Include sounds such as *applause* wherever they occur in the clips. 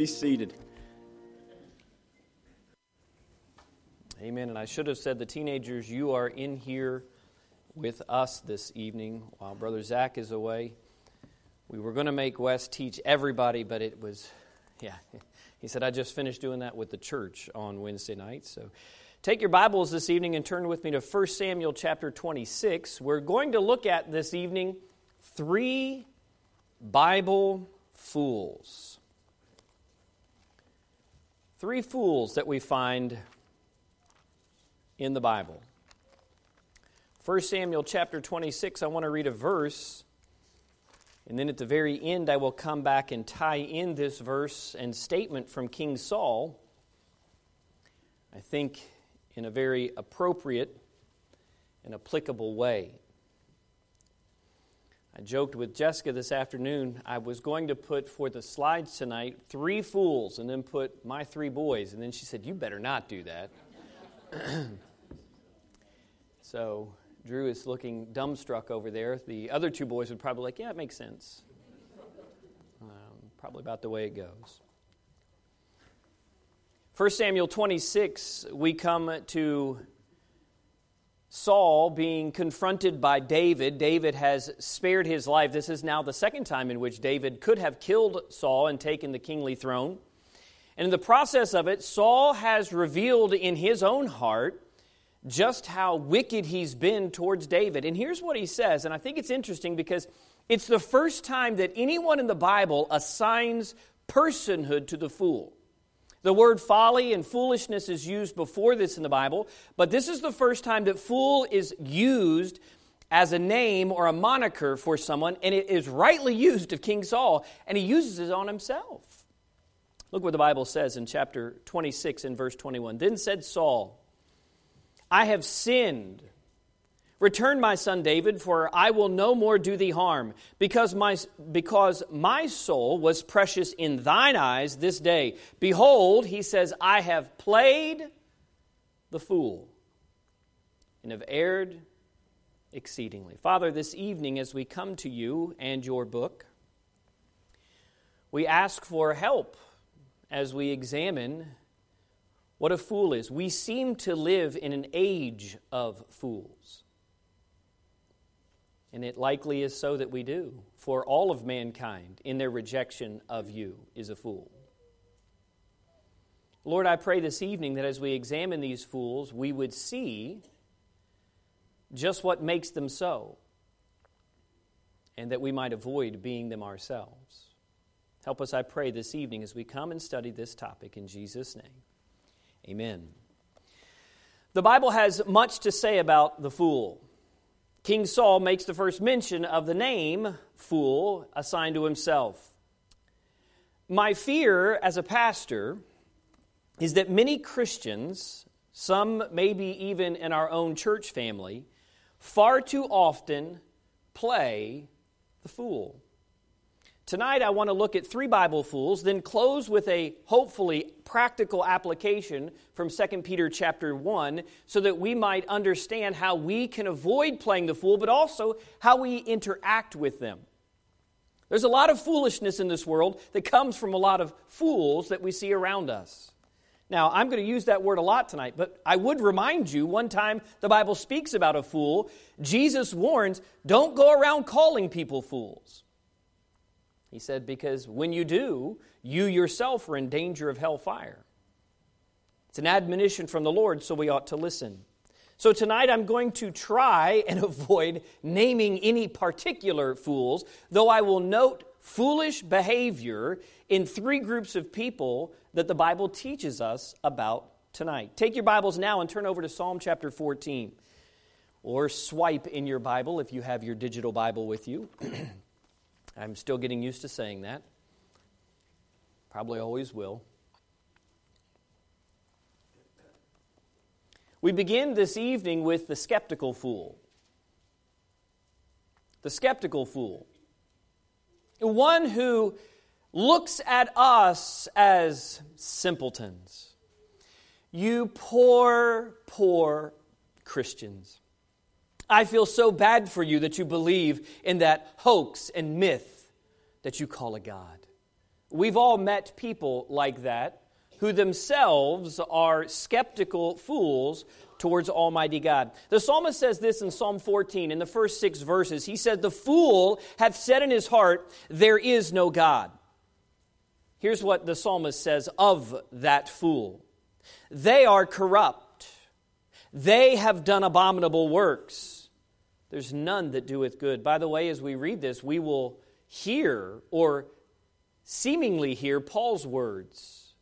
be seated. Amen. And I should have said, the teenagers, you are in here with us this evening while Brother Zach is away. We were going to make Wes teach everybody, but it was, yeah. *laughs* He said, I just finished doing that with the church on Wednesday night. So take your Bibles this evening and turn with me to 1 Samuel chapter 26. We're going to look at this evening three Bible fools. Three fools that we find in the Bible. 1 Samuel chapter 26, I want to read a verse, and then at the very end, I will come back and tie in this verse and statement from King Saul. I think in a very appropriate and applicable way. I joked with Jessica this afternoon. I was going to put for the slides tonight three fools and then put my three boys. And then she said, You better not do that. *clears throat* so Drew is looking dumbstruck over there. The other two boys would probably like, Yeah, it makes sense. Um, probably about the way it goes. 1 Samuel 26, we come to Saul being confronted by David. David has spared his life. This is now the second time in which David could have killed Saul and taken the kingly throne. And in the process of it, Saul has revealed in his own heart just how wicked he's been towards David. And here's what he says, and I think it's interesting because it's the first time that anyone in the Bible assigns personhood to the fool. The word folly and foolishness is used before this in the Bible, but this is the first time that fool is used as a name or a moniker for someone, and it is rightly used of King Saul, and he uses it on himself. Look what the Bible says in chapter 26 and verse 21. Then said Saul, I have sinned Return, my son David, for I will no more do thee harm, because my, because my soul was precious in thine eyes this day. Behold, he says, I have played the fool and have erred exceedingly. Father, this evening as we come to you and your book, we ask for help as we examine what a fool is. We seem to live in an age of fools. And it likely is so that we do, for all of mankind in their rejection of you is a fool. Lord, I pray this evening that as we examine these fools, we would see just what makes them so, and that we might avoid being them ourselves. Help us, I pray, this evening as we come and study this topic in Jesus' name. Amen. The Bible has much to say about the fool. King Saul makes the first mention of the name fool assigned to himself. My fear as a pastor is that many Christians, some maybe even in our own church family, far too often play the fool. Tonight, I want to look at three Bible fools, then close with a hopefully practical application from 2 Peter chapter 1 so that we might understand how we can avoid playing the fool, but also how we interact with them. There's a lot of foolishness in this world that comes from a lot of fools that we see around us. Now, I'm going to use that word a lot tonight, but I would remind you one time the Bible speaks about a fool, Jesus warns don't go around calling people fools. He said, Because when you do, you yourself are in danger of hellfire. It's an admonition from the Lord, so we ought to listen. So tonight I'm going to try and *laughs* avoid naming any particular fools, though I will note foolish behavior in three groups of people that the Bible teaches us about tonight. Take your Bibles now and turn over to Psalm chapter 14, or swipe in your Bible if you have your digital Bible with you. *clears throat* I'm still getting used to saying that. Probably always will. We begin this evening with the skeptical fool. The skeptical fool. One who looks at us as simpletons. You poor, poor Christians. I feel so bad for you that you believe in that hoax and myth that you call a God. We've all met people like that who themselves are skeptical fools towards Almighty God. The psalmist says this in Psalm 14 in the first six verses. He said, The fool hath said in his heart, There is no God. Here's what the psalmist says of that fool They are corrupt, they have done abominable works. There's none that doeth good. By the way, as we read this, we will hear or seemingly hear Paul's words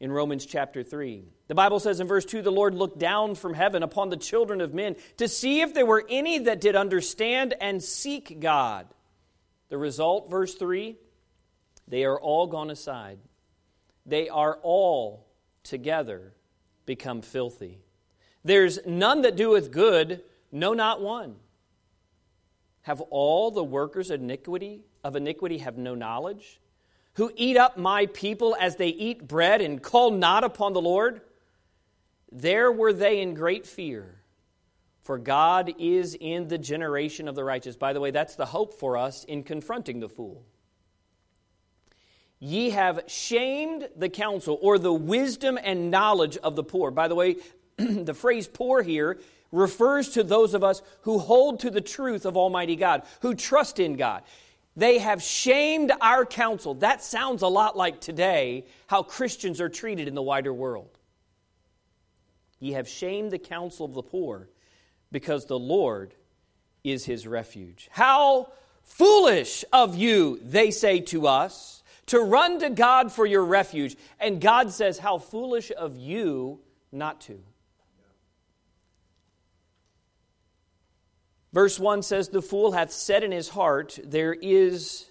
in Romans chapter 3. The Bible says in verse 2 the Lord looked down from heaven upon the children of men to see if there were any that did understand and seek God. The result, verse 3 they are all gone aside. They are all together become filthy. There's none that doeth good, no, not one. Have all the workers of iniquity of iniquity have no knowledge? Who eat up my people as they eat bread and call not upon the Lord? There were they in great fear, for God is in the generation of the righteous. By the way, that's the hope for us in confronting the fool. Ye have shamed the counsel or the wisdom and knowledge of the poor. By the way, *clears throat* the phrase poor here refers to those of us who hold to the truth of Almighty God, who trust in God. They have shamed our counsel. That sounds a lot like today how Christians are treated in the wider world. Ye have shamed the counsel of the poor because the Lord is his refuge. How foolish of you, they say to us, to run to God for your refuge. And God says, How foolish of you not to. Verse 1 says, The fool hath said in his heart, There is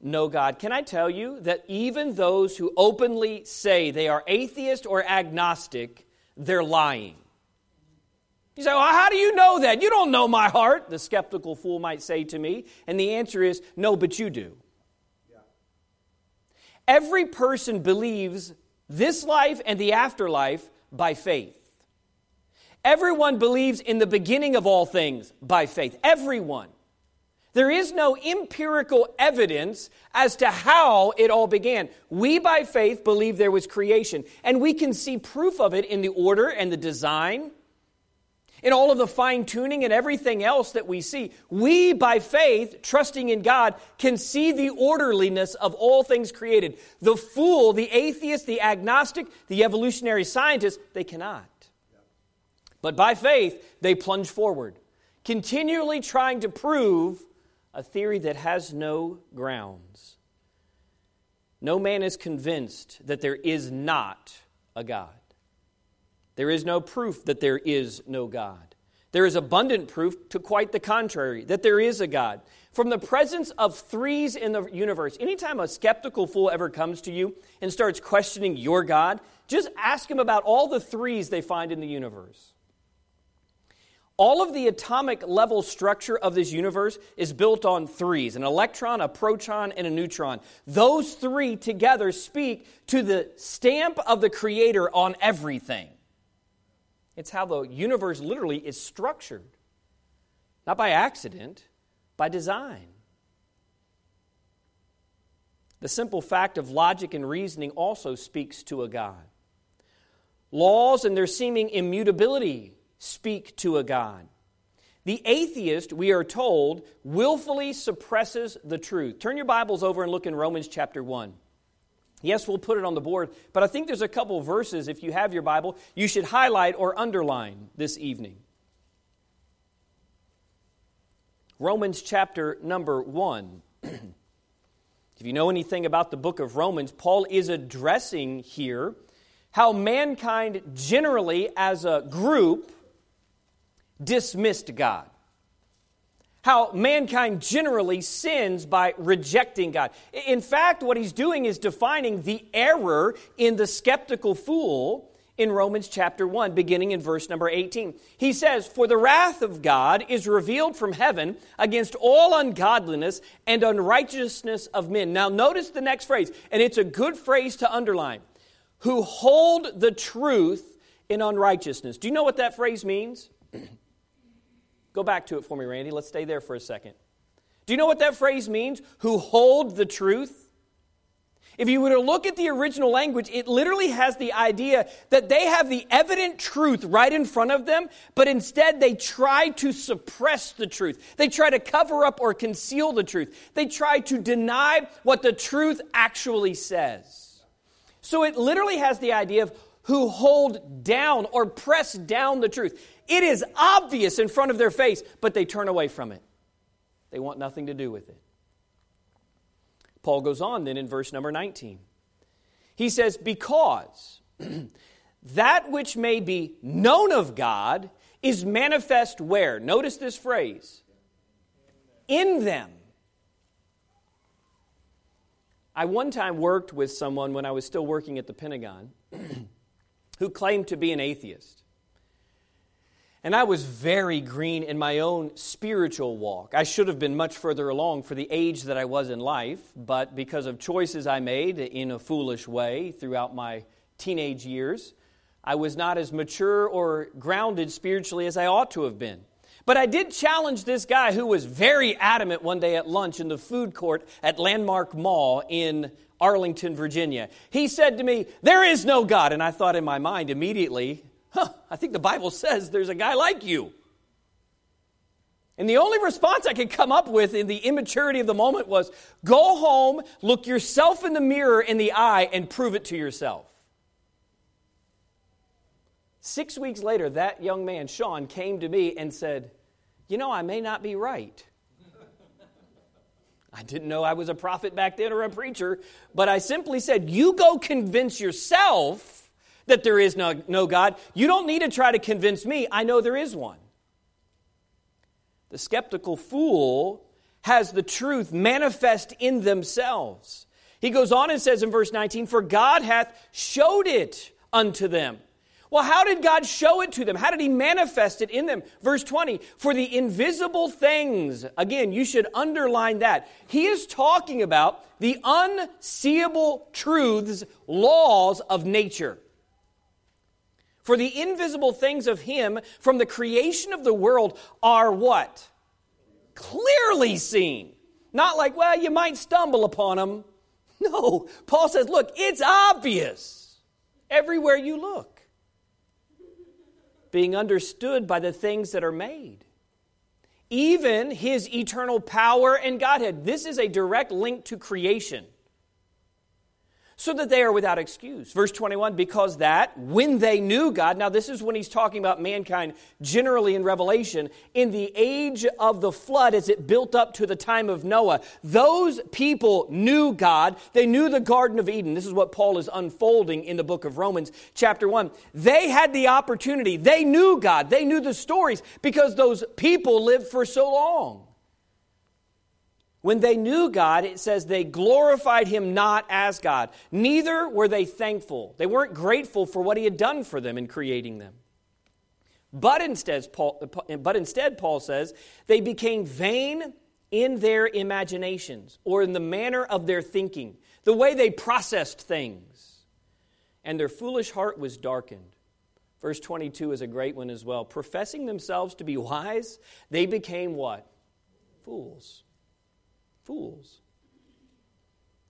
no God. Can I tell you that even those who openly say they are atheist or agnostic they're lying. You say, well, how do you know that? You don't know my heart, the skeptical fool might say to me. And the answer is, no, but you do. Yeah. Every person believes this life and the afterlife by faith. Everyone believes in the beginning of all things by faith. Everyone. There is no empirical evidence as to how it all began. We, by faith, believe there was creation, and we can see proof of it in the order and the design, in all of the fine tuning and everything else that we see. We, by faith, trusting in God, can see the orderliness of all things created. The fool, the atheist, the agnostic, the evolutionary scientist, they cannot. But by faith, they plunge forward, continually trying to prove a theory that has no grounds. No man is convinced that there is not a God. There is no proof that there is no God. There is abundant proof to quite the contrary, that there is a God. From the presence of threes in the universe, anytime a skeptical fool ever comes to you and starts questioning your God, just ask him about all the threes they find in the universe. All of the atomic level structure of this universe is built on threes an electron, a proton, and a neutron. Those three together speak to the stamp of the Creator on everything. It's how the universe literally is structured, not by accident, by design. The simple fact of logic and reasoning also speaks to a God. Laws and their seeming immutability speak to a God. The atheist, we are told, willfully suppresses the truth. Turn your Bibles over and look in Romans chapter 1. Yes, we'll put it on the board, but I think there's a couple verses, if you have your Bible, you should highlight or underline this evening. Romans chapter number 1. *clears throat* if you know anything about the book of Romans, Paul is addressing here how mankind generally, as a group, dismissed God. How mankind generally sins by rejecting God. In fact, what he's doing is defining the error in the skeptical fool in Romans chapter 1, beginning in verse number 18. He says, For the wrath of God is revealed from heaven against all ungodliness and unrighteousness of men. Now, notice the next phrase, and it's a good phrase to underline who hold the truth in unrighteousness. Do you know what that phrase means? *clears throat* Go back to it for me, Randy. Let's stay there for a second. Do you know what that phrase means? Who hold the truth? If you were to look at the original language, it literally has the idea that they have the evident truth right in front of them, but instead they try to suppress the truth. They try to cover up or conceal the truth. They try to deny what the truth actually says. So it literally has the idea of who hold down or press down the truth. It is obvious in front of their face, but they turn away from it. They want nothing to do with it. Paul goes on then in verse number 19. He says, Because *clears throat* that which may be known of God is manifest where? Notice this phrase in them. I one time worked with someone when I was still working at the Pentagon *clears throat* who claimed to be an atheist. And I was very green in my own spiritual walk. I should have been much further along for the age that I was in life, but because of choices I made in a foolish way throughout my teenage years, I was not as mature or grounded spiritually as I ought to have been. But I did challenge this guy who was very adamant one day at lunch in the food court at Landmark Mall in Arlington, Virginia. He said to me, There is no God. And I thought in my mind immediately, huh, I think the Bible says there's a guy like you. And the only response I could come up with in the immaturity of the moment was go home, look yourself in the mirror in the eye, and prove it to yourself. Six weeks later, that young man, Sean, came to me and said, You know, I may not be right. *laughs* I didn't know I was a prophet back then or a preacher, but I simply said, You go convince yourself that there is no, no God. You don't need to try to convince me. I know there is one. The skeptical fool has the truth manifest in themselves. He goes on and says in verse 19, For God hath showed it unto them. Well, how did God show it to them? How did He manifest it in them? Verse 20, for the invisible things, again, you should underline that. He is talking about the unseeable truths, laws of nature. For the invisible things of him from the creation of the world are what? Clearly seen. Not like, well, you might stumble upon them. *laughs* No, Paul says, look, it's obvious everywhere you look. Being understood by the things that are made. Even his eternal power and Godhead. This is a direct link to creation so that they are without excuse. Verse 21 because that when they knew God, now this is when he's talking about mankind generally in Revelation, in the age of the flood as it built up to the time of Noah, those people knew God. They knew the Garden of Eden. This is what Paul is unfolding in the book of Romans, chapter 1. They had the opportunity, they knew God, they knew the stories because those people lived for so long. When they knew God, it says they glorified him not as God. Neither were they thankful. They weren't grateful for what he had done for them in creating them. But instead, Paul, but instead, Paul says, they became vain in their imaginations or in the manner of their thinking, the way they processed things. And their foolish heart was darkened. Verse 22 is a great one as well. Professing themselves to be wise, they became what? Fools fools.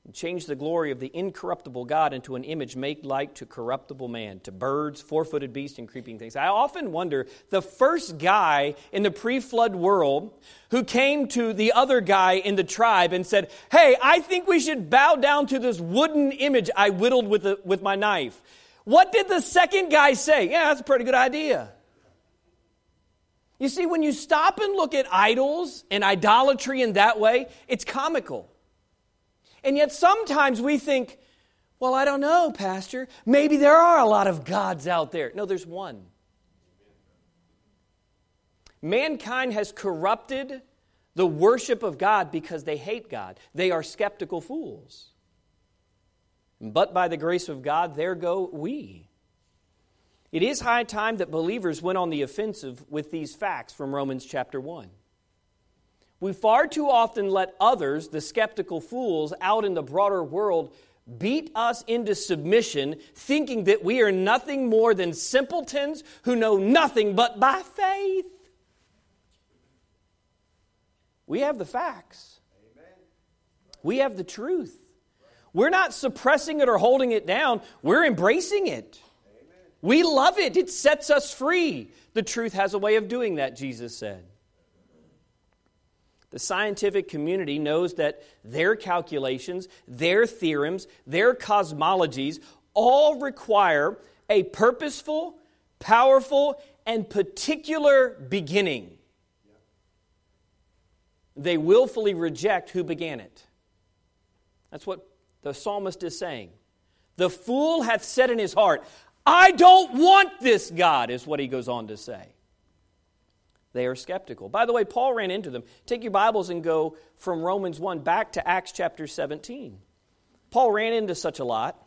And change the glory of the incorruptible God into an image made like to corruptible man, to birds, four footed beasts, and creeping things. I often wonder the first guy in the pre flood world who came to the other guy in the tribe and said, Hey, I think we should bow down to this wooden image I whittled with, a, with my knife. What did the second guy say? Yeah, that's a pretty good idea. You see, when you stop and look at idols and idolatry in that way, it's comical. And yet sometimes we think, well, I don't know, Pastor. Maybe there are a lot of gods out there. No, there's one. Mankind has corrupted the worship of God because they hate God. They are skeptical fools. But by the grace of God, there go we. It is high time that believers went on the offensive with these facts from Romans chapter 1. We far too often let others, the skeptical fools out in the broader world, beat us into submission, thinking that we are nothing more than simpletons who know nothing but by faith. We have the facts, we have the truth. We're not suppressing it or holding it down, we're embracing it. We love it, it sets us free. The truth has a way of doing that, Jesus said. The scientific community knows that their calculations, their theorems, their cosmologies all require a purposeful, powerful, and particular beginning. They willfully reject who began it. That's what the psalmist is saying. The fool hath said in his heart, I don't want this God, is what he goes on to say. They are skeptical. By the way, Paul ran into them. Take your Bibles and go from Romans 1 back to Acts chapter 17. Paul ran into such a lot.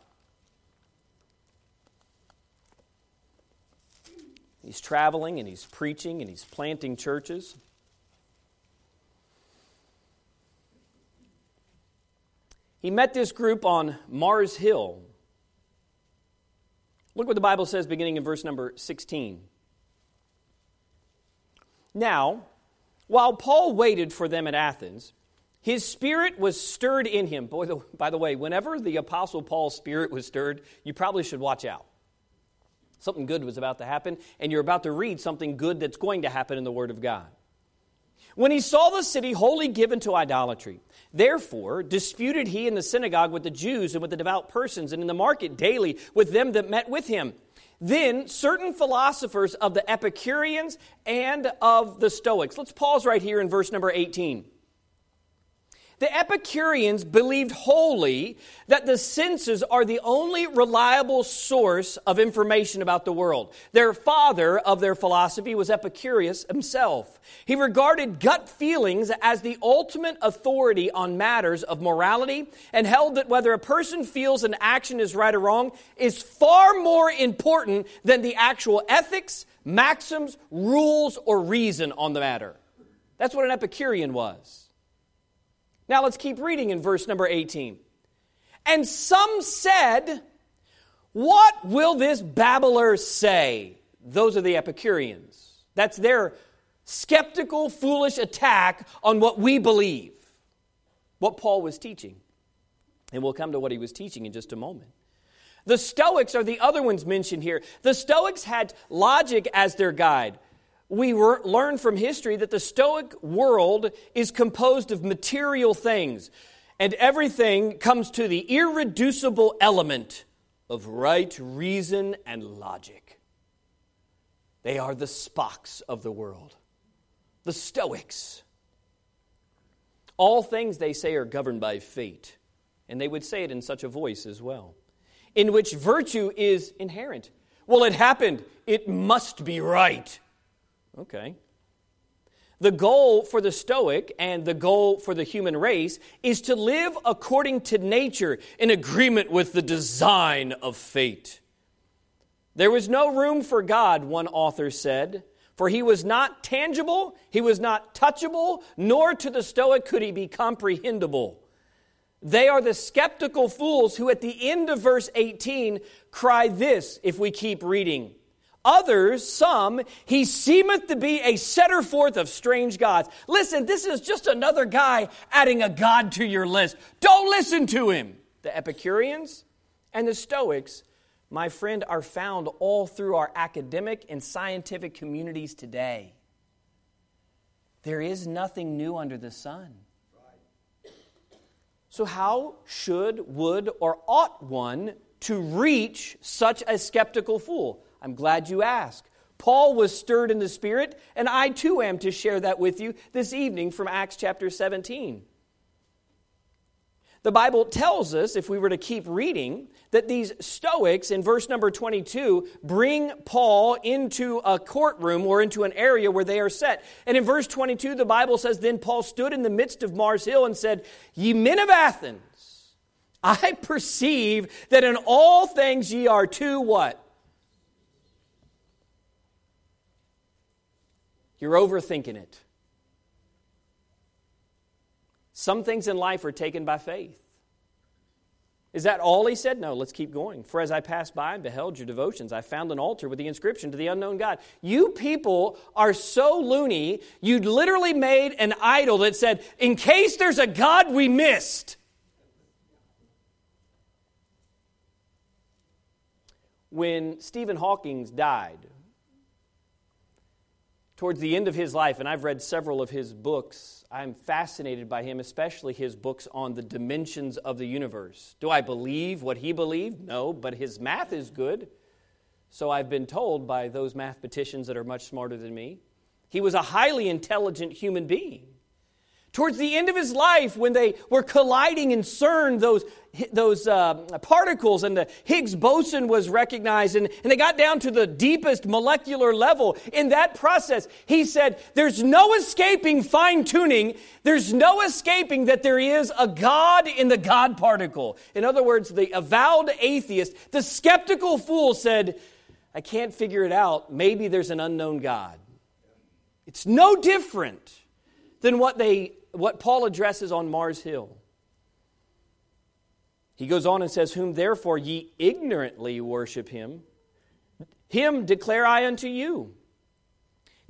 He's traveling and he's preaching and he's planting churches. He met this group on Mars Hill. Look what the Bible says beginning in verse number 16. Now, while Paul waited for them at Athens, his spirit was stirred in him. Boy, by the way, whenever the Apostle Paul's spirit was stirred, you probably should watch out. Something good was about to happen, and you're about to read something good that's going to happen in the Word of God. When he saw the city wholly given to idolatry, therefore disputed he in the synagogue with the Jews and with the devout persons, and in the market daily with them that met with him. Then certain philosophers of the Epicureans and of the Stoics. Let's pause right here in verse number 18. The Epicureans believed wholly that the senses are the only reliable source of information about the world. Their father of their philosophy was Epicurus himself. He regarded gut feelings as the ultimate authority on matters of morality and held that whether a person feels an action is right or wrong is far more important than the actual ethics, maxims, rules, or reason on the matter. That's what an Epicurean was. Now let's keep reading in verse number 18. And some said, What will this babbler say? Those are the Epicureans. That's their skeptical, foolish attack on what we believe, what Paul was teaching. And we'll come to what he was teaching in just a moment. The Stoics are the other ones mentioned here. The Stoics had logic as their guide we learn from history that the Stoic world is composed of material things, and everything comes to the irreducible element of right reason and logic. They are the Spocks of the world, the Stoics. All things, they say, are governed by fate, and they would say it in such a voice as well, in which virtue is inherent. Well, it happened, it must be right. Okay. The goal for the Stoic and the goal for the human race is to live according to nature in agreement with the design of fate. There was no room for God, one author said, for he was not tangible, he was not touchable, nor to the Stoic could he be comprehensible. They are the skeptical fools who, at the end of verse 18, cry this if we keep reading. Others, some, he seemeth to be a setter forth of strange gods. Listen, this is just another guy adding a god to your list. Don't listen to him. The Epicureans and the Stoics, my friend, are found all through our academic and scientific communities today. There is nothing new under the sun. So, how should, would, or ought one to reach such a skeptical fool? I'm glad you asked. Paul was stirred in the Spirit, and I too am to share that with you this evening from Acts chapter 17. The Bible tells us, if we were to keep reading, that these Stoics in verse number 22 bring Paul into a courtroom or into an area where they are set. And in verse 22, the Bible says, Then Paul stood in the midst of Mars Hill and said, Ye men of Athens, I perceive that in all things ye are too what? You're overthinking it. Some things in life are taken by faith. Is that all he said? No, let's keep going. For as I passed by and beheld your devotions, I found an altar with the inscription to the unknown God. You people are so loony, you literally made an idol that said, in case there's a God we missed. When Stephen Hawking died, towards the end of his life, and I've read several of his books, I'm fascinated by him, especially his books on the dimensions of the universe. Do I believe what he believed? No, but his math is good. So I've been told by those mathematicians that are much smarter than me. He was a highly intelligent human being. Towards the end of his life, when they were colliding in CERN, those, those uh, particles, and the Higgs boson was recognized, and, and they got down to the deepest molecular level. In that process, he said, There's no escaping fine tuning. There's no escaping that there is a God in the God particle. In other words, the avowed atheist, the skeptical fool said, I can't figure it out. Maybe there's an unknown God. It's no different than what they what Paul addresses on Mars Hill. He goes on and says, Whom therefore ye ignorantly worship him, him declare I unto you.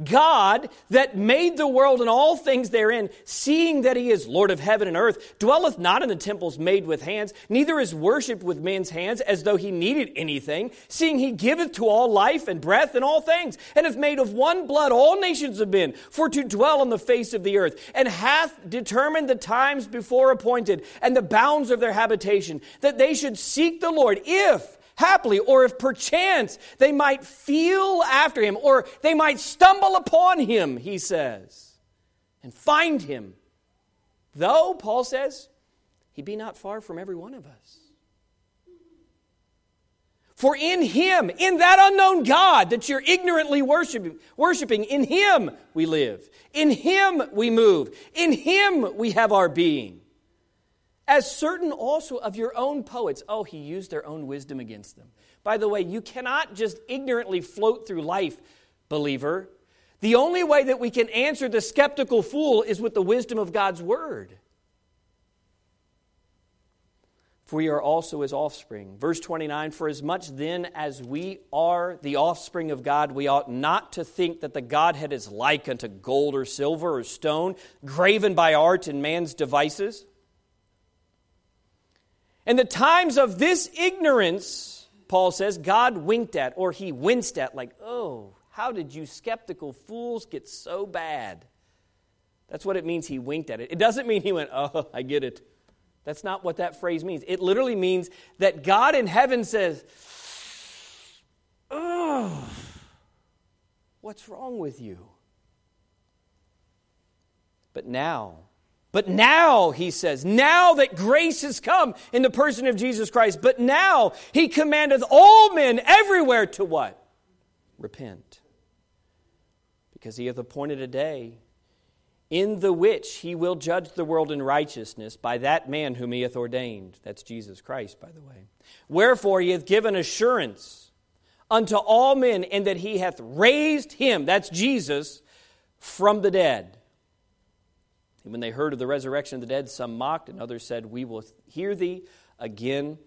God that made the world and all things therein, seeing that he is Lord of heaven and earth, dwelleth not in the temples made with hands, neither is worshipped with men's hands as though he needed anything, seeing he giveth to all life and breath and all things, and hath made of one blood all nations of men, for to dwell on the face of the earth, and hath determined the times before appointed, and the bounds of their habitation, that they should seek the Lord, if Happily, or if perchance they might feel after him, or they might stumble upon him, he says, and find him. Though, Paul says, he be not far from every one of us. For in him, in that unknown God that you're ignorantly worshiping, worshiping, in him we live. In him we move. In him we have our being. As certain also of your own poets, oh, he used their own wisdom against them. By the way, you cannot just ignorantly float through life, believer. The only way that we can answer the skeptical fool is with the wisdom of God's word. For we are also his offspring. Verse 29 For as much then as we are the offspring of God, we ought not to think that the Godhead is like unto gold or silver or stone, graven by art and man's devices. And the times of this ignorance, Paul says, God winked at, or he winced at, like, oh, how did you skeptical fools get so bad? That's what it means he winked at it. It doesn't mean he went, *laughs* oh, I get it. That's not what that phrase means. It literally means that God in heaven says, oh, what's wrong with you? But now, but now, he says, now that grace has come in the person of Jesus Christ, but now he commandeth all men everywhere to what? Repent. Because he hath appointed a day in the which he will judge the world in righteousness by that man whom he hath ordained. That's Jesus Christ, by the way. Wherefore he hath given assurance unto all men in that he hath raised him, that's Jesus, from the dead and when they heard of the resurrection of the dead, some mocked, and others said, We will hear thee again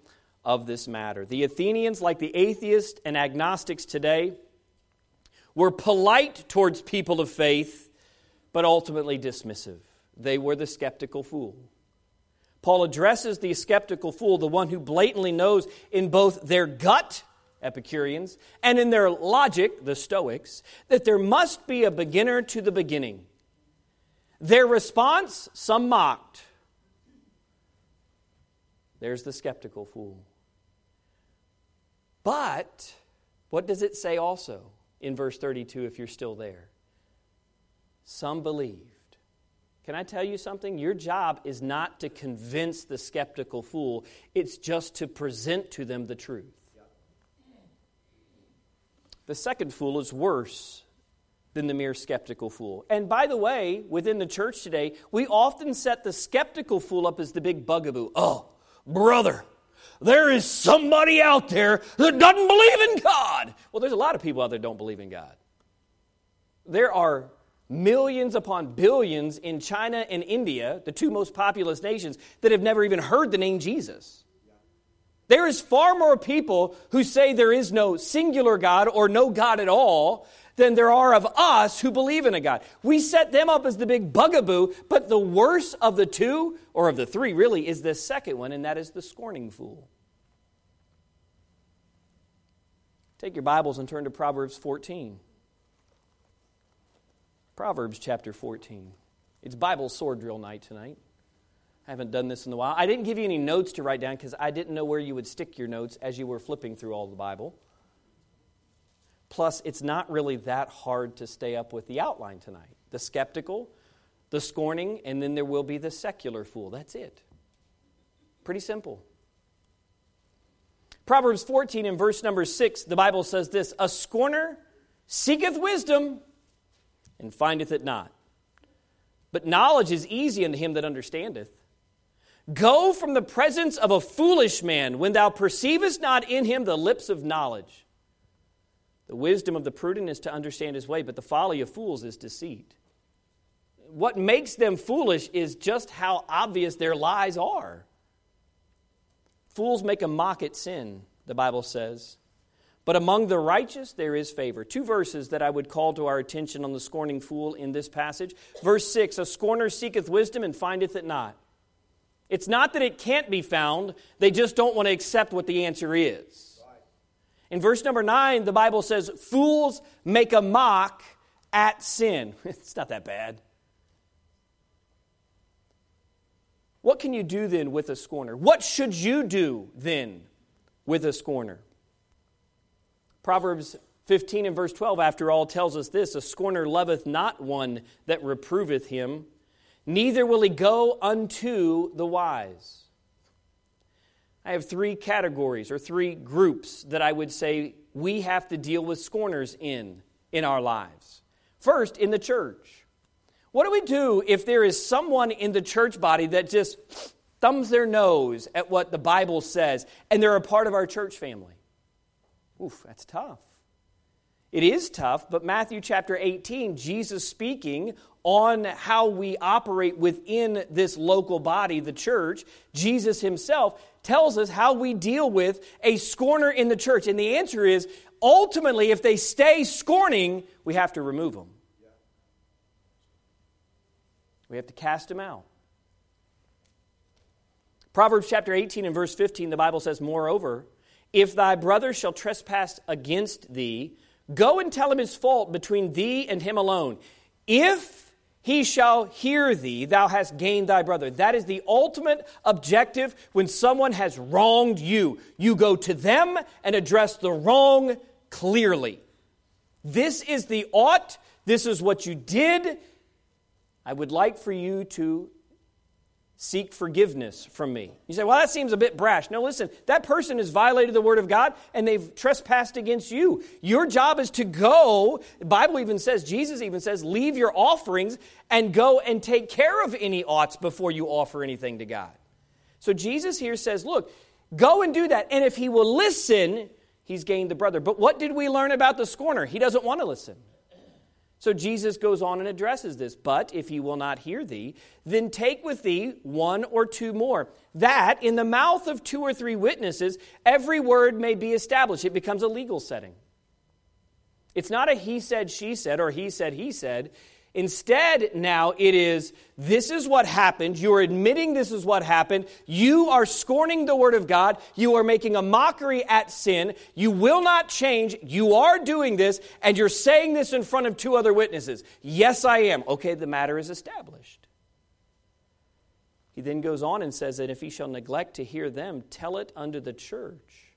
of this matter. The Athenians, like the atheists and agnostics today, were polite towards people of faith, but ultimately dismissive. They were the skeptical fool. Paul addresses the skeptical fool, the one who blatantly knows in both their gut, Epicureans, and in their logic, the Stoics, that there must be a beginner to the beginning. Their response, some mocked. There's the skeptical fool. But what does it say also in verse 32 if you're still there? Some believed. Can I tell you something? Your job is not to convince the skeptical fool, it's just to present to them the truth. The second fool is worse than the mere skeptical fool. And by the way, within the church today, we often set the skeptical fool up as the big bugaboo. Oh, brother, there is somebody out there that doesn't believe in God. Well, there's a lot of people out there don't believe in God. There are millions upon billions in China and India, the two most populous nations, that have never even heard the name Jesus. There is far more people who say there is no singular God or no God at all than there are of us who believe in a God. We set them up as the big bugaboo, but the worst of the two, or of the three really, is the second one, and that is the scorning fool. Take your Bibles and turn to Proverbs 14. Proverbs chapter 14. It's Bible sword drill night tonight. I haven't done this in a while. I didn't give you any notes to write down because I didn't know where you would stick your notes as you were flipping through all the Bible. Plus, it's not really that hard to stay up with the outline tonight. The skeptical, the scorning, and then there will be the secular fool. That's it. Pretty simple. Proverbs 14 and verse number 6, the Bible says this A scorner seeketh wisdom and findeth it not. But knowledge is easy unto him that understandeth. Go from the presence of a foolish man when thou perceivest not in him the lips of knowledge. The wisdom of the prudent is to understand his way, but the folly of fools is deceit. What makes them foolish is just how obvious their lies are. Fools make a mock at sin, the Bible says. But among the righteous there is favor. Two verses that I would call to our attention on the scorning fool in this passage. Verse 6 A scorner seeketh wisdom and findeth it not. It's not that it can't be found, they just don't want to accept what the answer is. In verse number 9, the Bible says, Fools make a mock at sin. *laughs* it's not that bad. What can you do then with a scorner? What should you do then with a scorner? Proverbs 15 and verse 12, after all, tells us this A scorner loveth not one that reproveth him, neither will he go unto the wise. I have three categories or three groups that I would say we have to deal with scorners in in our lives. First, in the church. What do we do if there is someone in the church body that just thumbs their nose at what the Bible says and they're a part of our church family? Oof, that's tough. It is tough, but Matthew chapter 18, Jesus speaking on how we operate within this local body, the church, Jesus himself tells us how we deal with a scorner in the church. And the answer is ultimately, if they stay scorning, we have to remove them. We have to cast them out. Proverbs chapter 18 and verse 15, the Bible says, Moreover, if thy brother shall trespass against thee, go and tell him his fault between thee and him alone. If he shall hear thee, thou hast gained thy brother. That is the ultimate objective when someone has wronged you. You go to them and address the wrong clearly. This is the ought, this is what you did, I would like for you to seek forgiveness from me. You say, well, that seems a bit brash. No, listen, that person has violated the word of God and they've trespassed against you. Your job is to go, the Bible even says, Jesus even says, leave your offerings and go and take care of any oughts before you offer anything to God. So Jesus here says, look, go and do that. And if he will listen, he's gained the brother. But what did we learn about the scorner? He doesn't want to listen. So Jesus goes on and addresses this. But if he will not hear thee, then take with thee one or two more, that in the mouth of two or three witnesses every word may be established. It becomes a legal setting. It's not a he said, she said, or he said, he said. Instead, now it is this is what happened. You're admitting this is what happened. You are scorning the word of God. You are making a mockery at sin. You will not change. You are doing this, and you're saying this in front of two other witnesses. Yes, I am. Okay, the matter is established. He then goes on and says that if he shall neglect to hear them, tell it unto the church.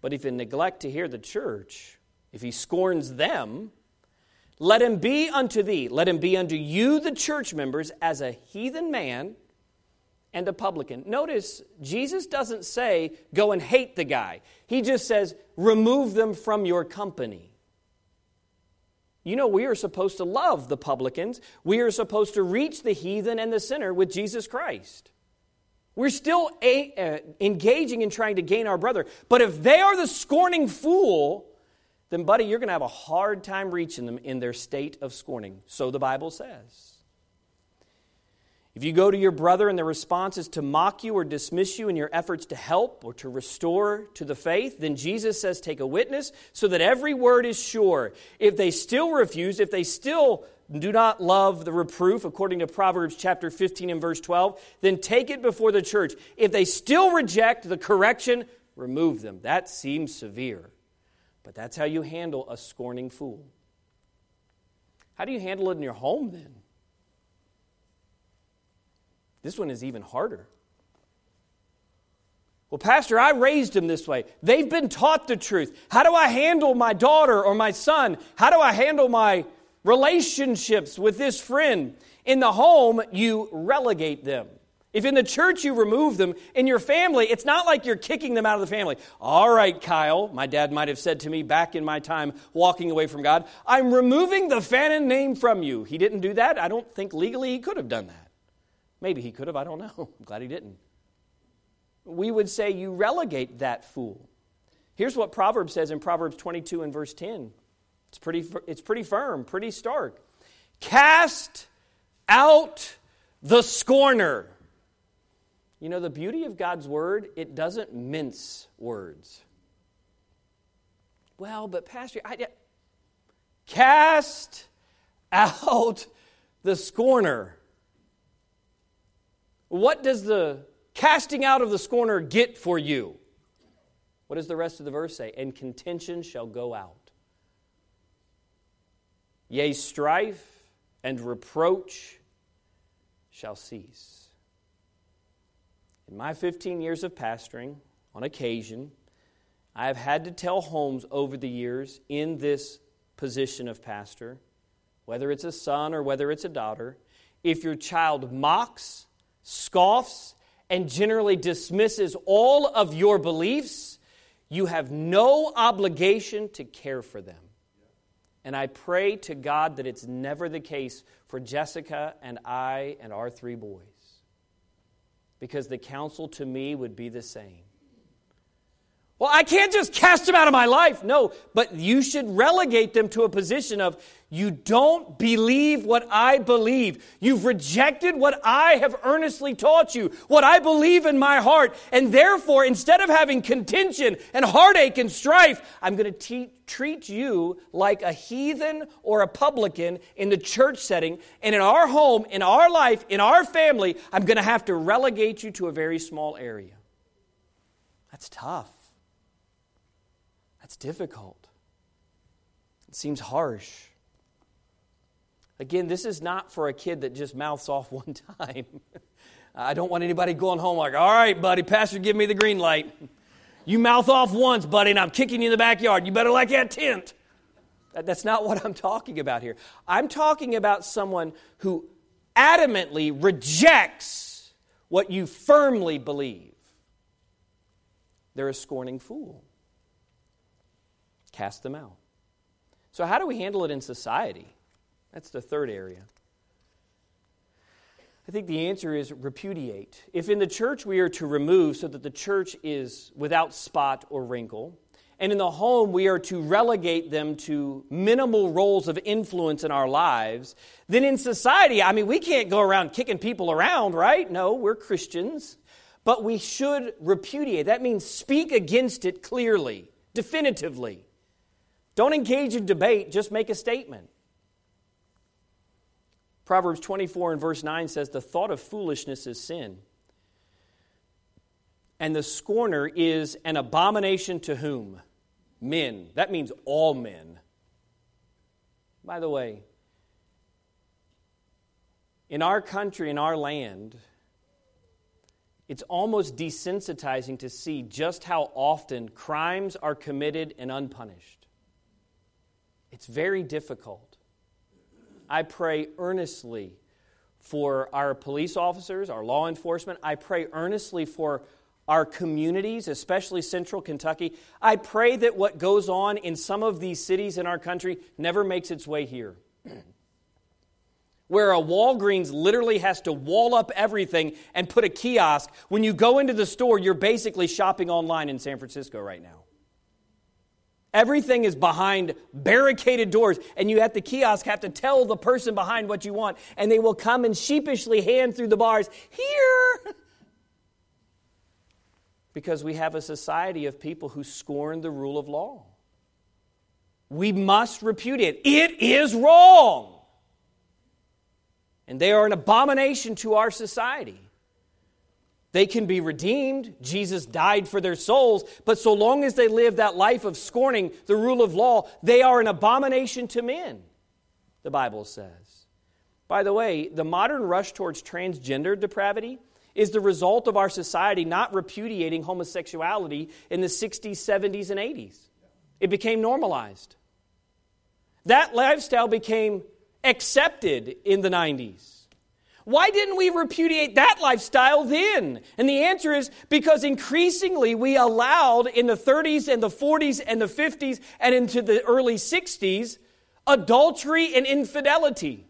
But if he neglect to hear the church, if he scorns them, let him be unto thee, let him be unto you, the church members, as a heathen man and a publican. Notice, Jesus doesn't say, go and hate the guy. He just says, remove them from your company. You know, we are supposed to love the publicans. We are supposed to reach the heathen and the sinner with Jesus Christ. We're still a, uh, engaging in trying to gain our brother. But if they are the scorning fool, then, buddy, you're going to have a hard time reaching them in their state of scorning. So the Bible says. If you go to your brother and the response is to mock you or dismiss you in your efforts to help or to restore to the faith, then Jesus says, Take a witness so that every word is sure. If they still refuse, if they still do not love the reproof, according to Proverbs chapter 15 and verse 12, then take it before the church. If they still reject the correction, remove them. That seems severe. But that's how you handle a scorning fool. How do you handle it in your home then? This one is even harder. Well, Pastor, I raised him this way. They've been taught the truth. How do I handle my daughter or my son? How do I handle my relationships with this friend? In the home, you relegate them. If in the church you remove them, in your family, it's not like you're kicking them out of the family. All right, Kyle, my dad might have said to me back in my time walking away from God, I'm removing the Fannin name from you. He didn't do that. I don't think legally he could have done that. Maybe he could have, I don't know. *laughs* I'm glad he didn't we would say you relegate that fool. Here's what Proverbs says in Proverbs 22 and verse 10. It's pretty, it's pretty firm, pretty stark. Cast out the scorner. You know, the beauty of God's word, it doesn't mince words. Well, but Pastor, I, cast out the scorner. What does the casting out of the scorner get for you. What does the rest of the verse say? And contention shall go out. Yea, strife and reproach shall cease. In my 15 years of pastoring, on occasion, I have had to tell homes over the years in this position of pastor, whether it's a son or whether it's a daughter, if your child mocks, scoffs, and generally dismisses all of your beliefs, you have no obligation to care for them. And I pray to God that it's never the case for Jessica and I and our three boys. Because the counsel to me would be the same. Well, I can't just cast them out of my life. No, but you should relegate them to a position of you don't believe what I believe. You've rejected what I have earnestly taught you, what I believe in my heart. And therefore, instead of having contention and heartache and strife, I'm going to te- treat you like a heathen or a publican in the church setting. And in our home, in our life, in our family, I'm going to have to relegate you to a very small area. That's tough. That's difficult. It seems harsh. Again, this is not for a kid that just mouths off *laughs* one time. I don't want anybody going home like, all right, buddy, Pastor, give me the green light. You mouth off once, buddy, and I'm kicking you in the backyard. You better like that tent. That's not what I'm talking about here. I'm talking about someone who adamantly rejects what you firmly believe. They're a scorning fool. Cast them out. So, how do we handle it in society? That's the third area. I think the answer is repudiate. If in the church we are to remove so that the church is without spot or wrinkle, and in the home we are to relegate them to minimal roles of influence in our lives, then in society, I mean, we can't go around kicking people around, right? No, we're Christians. But we should repudiate. That means speak against it clearly, definitively. Don't engage in debate, just make a statement. Proverbs 24 and verse 9 says, The thought of foolishness is sin. And the scorner is an abomination to whom? Men. That means all men. By the way, in our country, in our land, it's almost desensitizing to see just how often crimes are committed and unpunished. It's very difficult. I pray earnestly for our police officers, our law enforcement. I pray earnestly for our communities, especially central Kentucky. I pray that what goes on in some of these cities in our country never makes its way here. Where a Walgreens literally has to wall up everything and put a kiosk. When you go into the store, you're basically shopping online in San Francisco right now. Everything is behind barricaded doors, and you at the kiosk have to tell the person behind what you want, and they will come and sheepishly hand through the bars, Here! *laughs* Because we have a society of people who scorn the rule of law. We must repudiate. It is wrong. And they are an abomination to our society. They can be redeemed. Jesus died for their souls. But so long as they live that life of scorning the rule of law, they are an abomination to men, the Bible says. By the way, the modern rush towards transgender depravity is the result of our society not repudiating homosexuality in the 60s, 70s, and 80s. It became normalized. That lifestyle became accepted in the 90s. Why didn't we repudiate that lifestyle then? And the answer is because increasingly we allowed in the 30s and the 40s and the 50s and into the early 60s adultery and infidelity.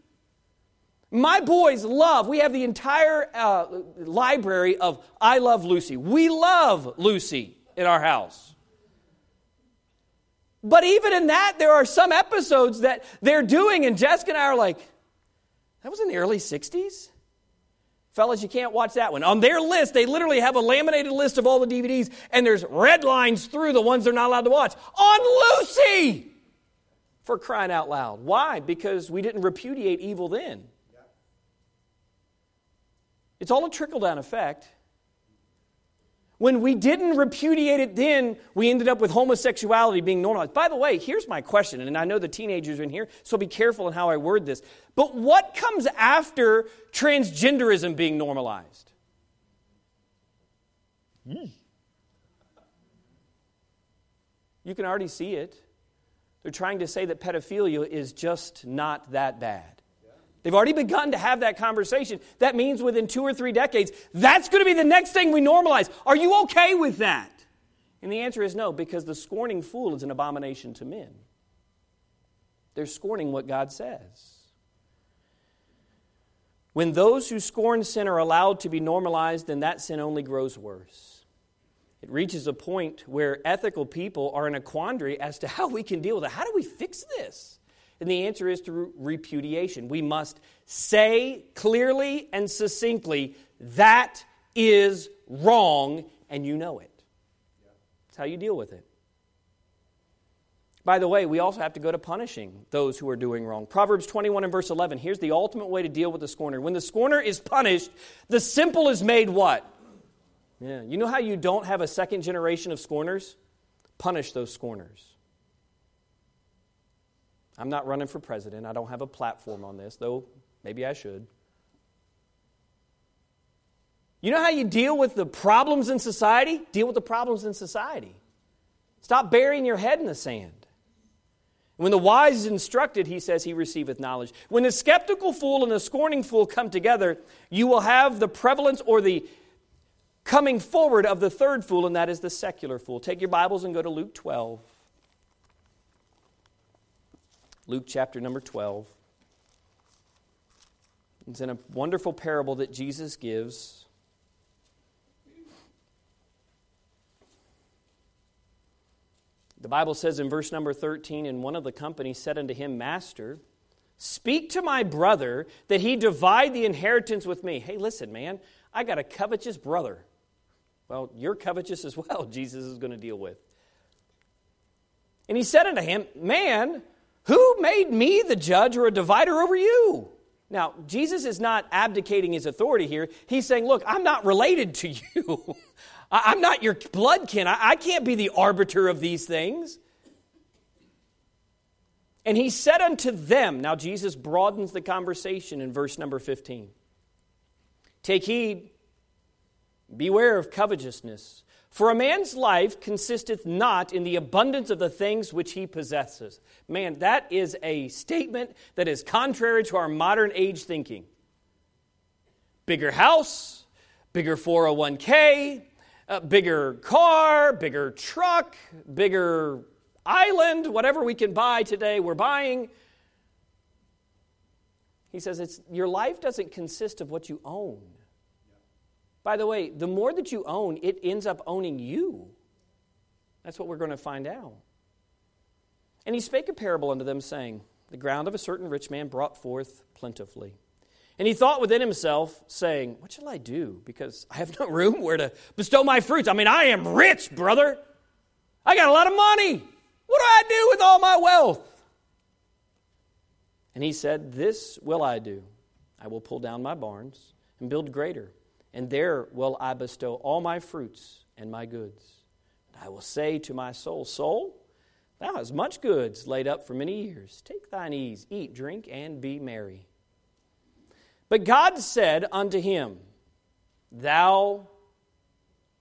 My boys love, we have the entire uh, library of I Love Lucy. We love Lucy in our house. But even in that, there are some episodes that they're doing, and Jessica and I are like, that was in the early 60s? Fellas, you can't watch that one. On their list, they literally have a laminated list of all the DVDs, and there's red lines through the ones they're not allowed to watch. On Lucy! For crying out loud. Why? Because we didn't repudiate evil then. It's all a trickle down effect. When we didn't repudiate it then, we ended up with homosexuality being normalized. By the way, here's my question, and I know the teenagers are in here, so be careful in how I word this. But what comes after transgenderism being normalized? Hmm. You can already see it. They're trying to say that pedophilia is just not that bad. They've already begun to have that conversation. That means within two or three decades, that's going to be the next thing we normalize. Are you okay with that? And the answer is no, because the scorning fool is an abomination to men. They're scorning what God says. When those who scorn sin are allowed to be normalized, then that sin only grows worse. It reaches a point where ethical people are in a quandary as to how we can deal with it. How do we fix this? And the answer is through repudiation. We must say clearly and succinctly, that is wrong, and you know it. That's how you deal with it. By the way, we also have to go to punishing those who are doing wrong. Proverbs 21 and verse 11. Here's the ultimate way to deal with the scorner. When the scorner is punished, the simple is made what? Yeah. You know how you don't have a second generation of scorners? Punish those scorners. I'm not running for president. I don't have a platform on this, though maybe I should. You know how you deal with the problems in society? Deal with the problems in society. Stop burying your head in the sand. When the wise is instructed, he says he receiveth knowledge. When the skeptical fool and the scorning fool come together, you will have the prevalence or the coming forward of the third fool, and that is the secular fool. Take your Bibles and go to Luke 12. Luke chapter number 12. It's in a wonderful parable that Jesus gives. The Bible says in verse number 13, and one of the company said unto him, Master, speak to my brother that he divide the inheritance with me. Hey, listen, man, I got a covetous brother. Well, you're covetous as well, *laughs* Jesus is going to deal with. And he said unto him, Man, who made me the judge or a divider over you? Now, Jesus is not abdicating his authority here. He's saying, Look, I'm not related to you. *laughs* I'm not your blood kin. I can't be the arbiter of these things. And he said unto them, now Jesus broadens the conversation in verse number 15 Take heed, beware of covetousness. For a man's life consisteth not in the abundance of the things which he possesses. Man, that is a statement that is contrary to our modern age thinking. Bigger house, bigger 401k, a uh, bigger car, bigger truck, bigger island, whatever we can buy today, we're buying. He says it's, your life doesn't consist of what you own. By the way, the more that you own, it ends up owning you. That's what we're going to find out. And he spake a parable unto them, saying, The ground of a certain rich man brought forth plentifully. And he thought within himself, saying, What shall I do? Because I have no room where to bestow my fruits. I mean, I am rich, brother. I got a lot of money. What do I do with all my wealth? And he said, This will I do. I will pull down my barns and build greater and there will I bestow all my fruits and my goods. And I will say to my soul, Soul, thou hast much goods laid up for many years. Take thine ease, eat, drink, and be merry. But God said unto him, Thou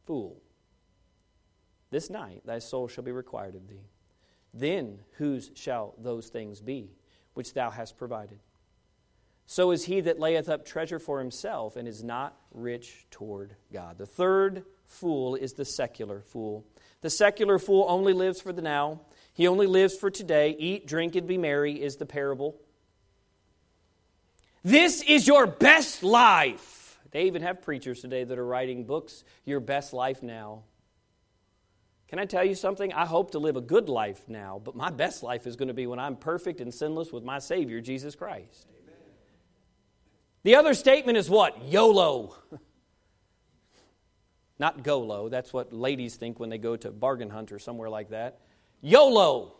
fool, this night thy soul shall be required of thee. Then whose shall those things be which thou hast provided? So is he that layeth up treasure for himself and is not rich toward God. The third fool is the secular fool. The secular fool only lives for the now. He only lives for today. Eat, drink, and be merry is the parable. This is your best life. They even have preachers today that are writing books, Your Best Life Now. Can I tell you something? I hope to live a good life now, but my best life is going to be when I'm perfect and sinless with my Savior, Jesus Christ. The other statement is what? YOLO. Not GOLO. That's what ladies think when they go to bargain hunt or somewhere like that. YOLO.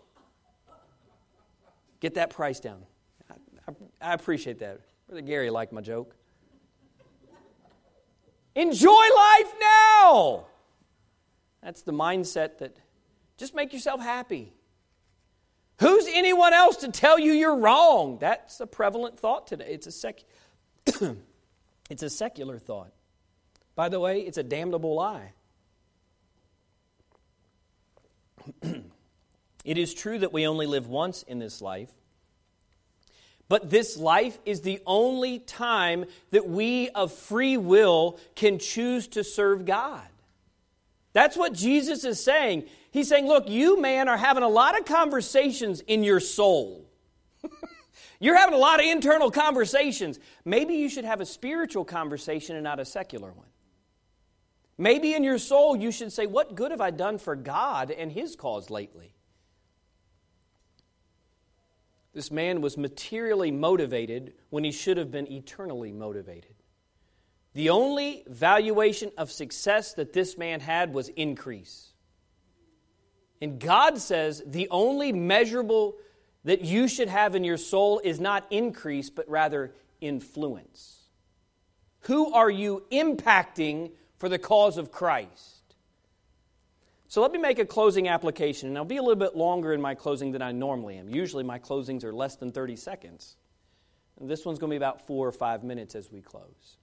Get that price down. I, I, I appreciate that. Brother Gary liked my joke. Enjoy life now. That's the mindset that just make yourself happy. Who's anyone else to tell you you're wrong? That's a prevalent thought today. It's a sec- it's a secular thought. By the way, it's a damnable lie. *clears throat* it is true that we only live once in this life, but this life is the only time that we of free will can choose to serve God. That's what Jesus is saying. He's saying, Look, you, man, are having a lot of conversations in your soul. You're having a lot of internal conversations. Maybe you should have a spiritual conversation and not a secular one. Maybe in your soul you should say, What good have I done for God and His cause lately? This man was materially motivated when he should have been eternally motivated. The only valuation of success that this man had was increase. And God says the only measurable that you should have in your soul is not increase, but rather influence. Who are you impacting for the cause of Christ? So let me make a closing application, and I'll be a little bit longer in my closing than I normally am. Usually my closings are less than 30 seconds. And this one's going to be about four or five minutes as we close.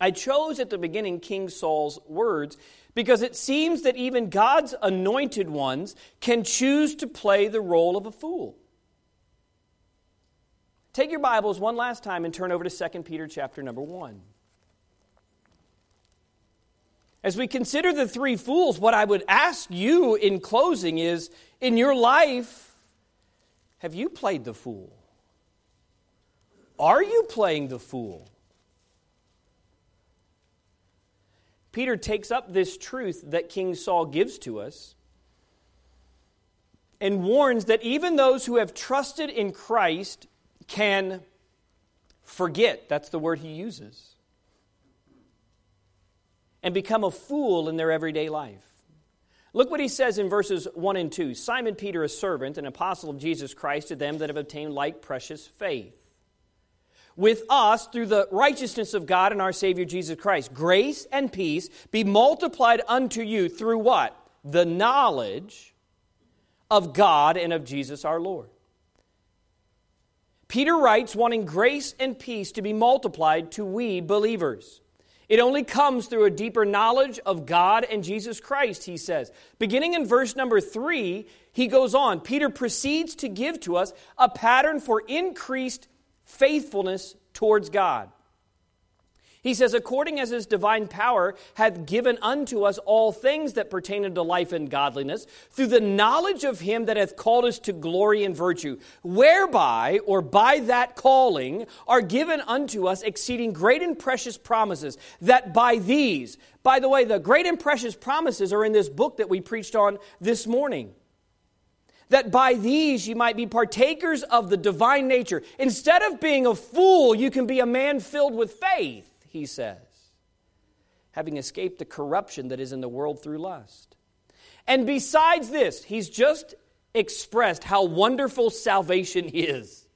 I chose at the beginning King Saul's words because it seems that even God's anointed ones can choose to play the role of a fool. Take your Bibles one last time and turn over to 2 Peter chapter number 1. As we consider the three fools, what I would ask you in closing is in your life, have you played the fool? Are you playing the fool? Peter takes up this truth that King Saul gives to us and warns that even those who have trusted in Christ can forget. That's the word he uses. And become a fool in their everyday life. Look what he says in verses 1 and 2 Simon Peter, a servant, an apostle of Jesus Christ, to them that have obtained like precious faith with us through the righteousness of God and our Savior Jesus Christ. Grace and peace be multiplied unto you through what? The knowledge of God and of Jesus our Lord. Peter writes, wanting grace and peace to be multiplied to we believers. It only comes through a deeper knowledge of God and Jesus Christ, he says. Beginning in verse number three, he goes on. Peter proceeds to give to us a pattern for increased faithfulness towards God. He says, according as his divine power hath given unto us all things that pertain unto life and godliness, through the knowledge of him that hath called us to glory and virtue, whereby, or by that calling, are given unto us exceeding great and precious promises, that by these, by the way, the great and precious promises are in this book that we preached on this morning that by these you might be partakers of the divine nature. Instead of being a fool, you can be a man filled with faith, he says, having escaped the corruption that is in the world through lust. And besides this, he's just expressed how wonderful salvation is.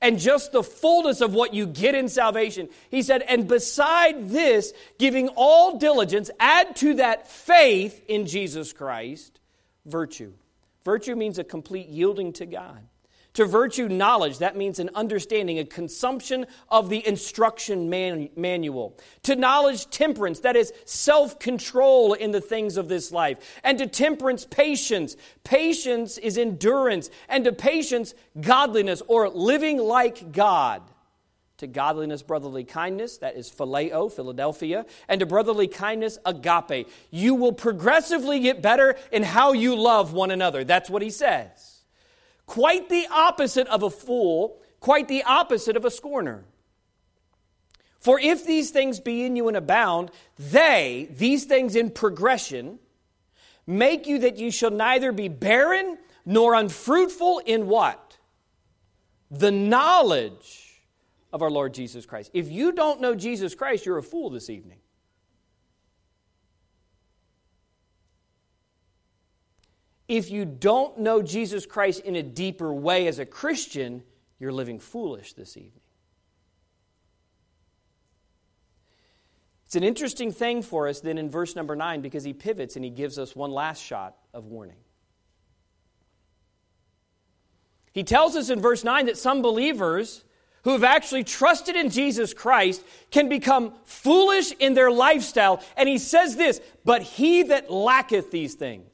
and just the fullness of what you get in salvation. He said, and beside this, giving all diligence, add to that faith in Jesus Christ, virtue. Virtue means a complete yielding to God. To virtue knowledge, that means an understanding, a consumption of the instruction man- manual. To knowledge, temperance, that is self control in the things of this life. And to temperance, patience. Patience is endurance. And to patience, godliness or living like God. To godliness, brotherly kindness, that is phileo, Philadelphia, and to brotherly kindness, agape. You will progressively get better in how you love one another. That's what he says. Quite the opposite of a fool, quite the opposite of a scorner. For if these things be in you and abound, they, these things in progression, make you that you shall neither be barren nor unfruitful in what? The knowledge of our Lord Jesus Christ. If you don't know Jesus Christ, you're a fool this evening. if you don't know Jesus Christ in a deeper way as a Christian, you're living foolish this evening. It's an interesting thing for us then in verse number 9 because he pivots and he gives us one last shot of warning. He tells us in verse 9 that some believers who have actually trusted in Jesus Christ can become foolish in their lifestyle. And he says this, but he that lacketh these things.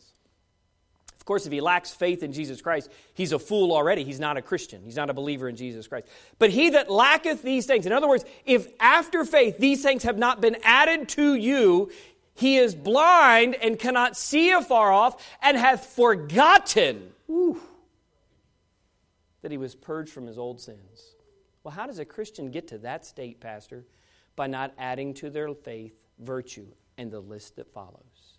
Of course, if he lacks faith in Jesus Christ, he's a fool already. He's not a Christian. He's not a believer in Jesus Christ. But he that lacketh these things, in other words, if after faith these things have not been added to you, he is blind and cannot see afar off and hath forgotten whew, that he was purged from his old sins. Well, how does a Christian get to that state, Pastor? By not adding to their faith virtue and the list that follows.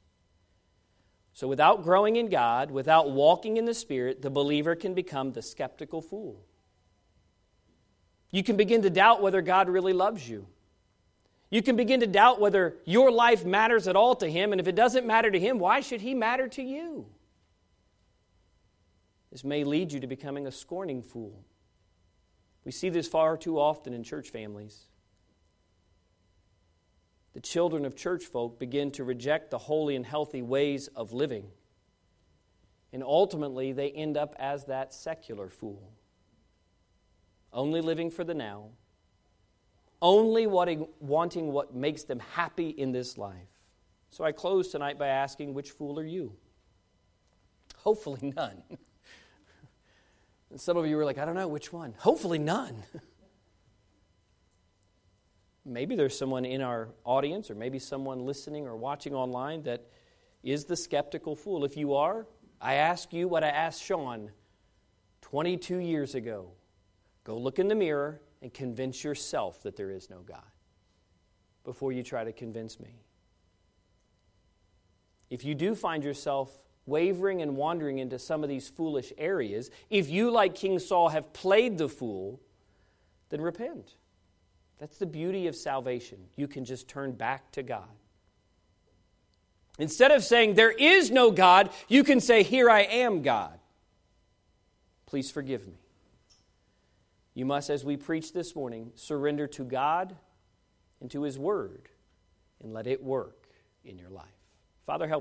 So, without growing in God, without walking in the Spirit, the believer can become the skeptical fool. You can begin to doubt whether God really loves you. You can begin to doubt whether your life matters at all to Him, and if it doesn't matter to Him, why should He matter to you? This may lead you to becoming a scorning fool. We see this far too often in church families the children of church folk begin to reject the holy and healthy ways of living. And ultimately, they end up as that secular fool, only living for the now, only wanting, what makes them happy in this life. So I close tonight by asking, which fool are you? Hopefully, none. *laughs* and some of you were like, I don't know which one. Hopefully, none. *laughs* maybe there's someone in our audience, or maybe someone listening or watching online that is the skeptical fool. If you are, I ask you what I asked Sean 22 years ago go look in the mirror and convince yourself that there is no God before you try to convince me. If you do find yourself wavering and wandering into some of these foolish areas, if you, like King Saul, have played the fool, then repent. That's the beauty of salvation. You can just turn back to God. Instead of saying, There is no God, you can say, Here I am, God. Please forgive me. You must, as we preach this morning, surrender to God and to His Word and let it work in your life. Father, help.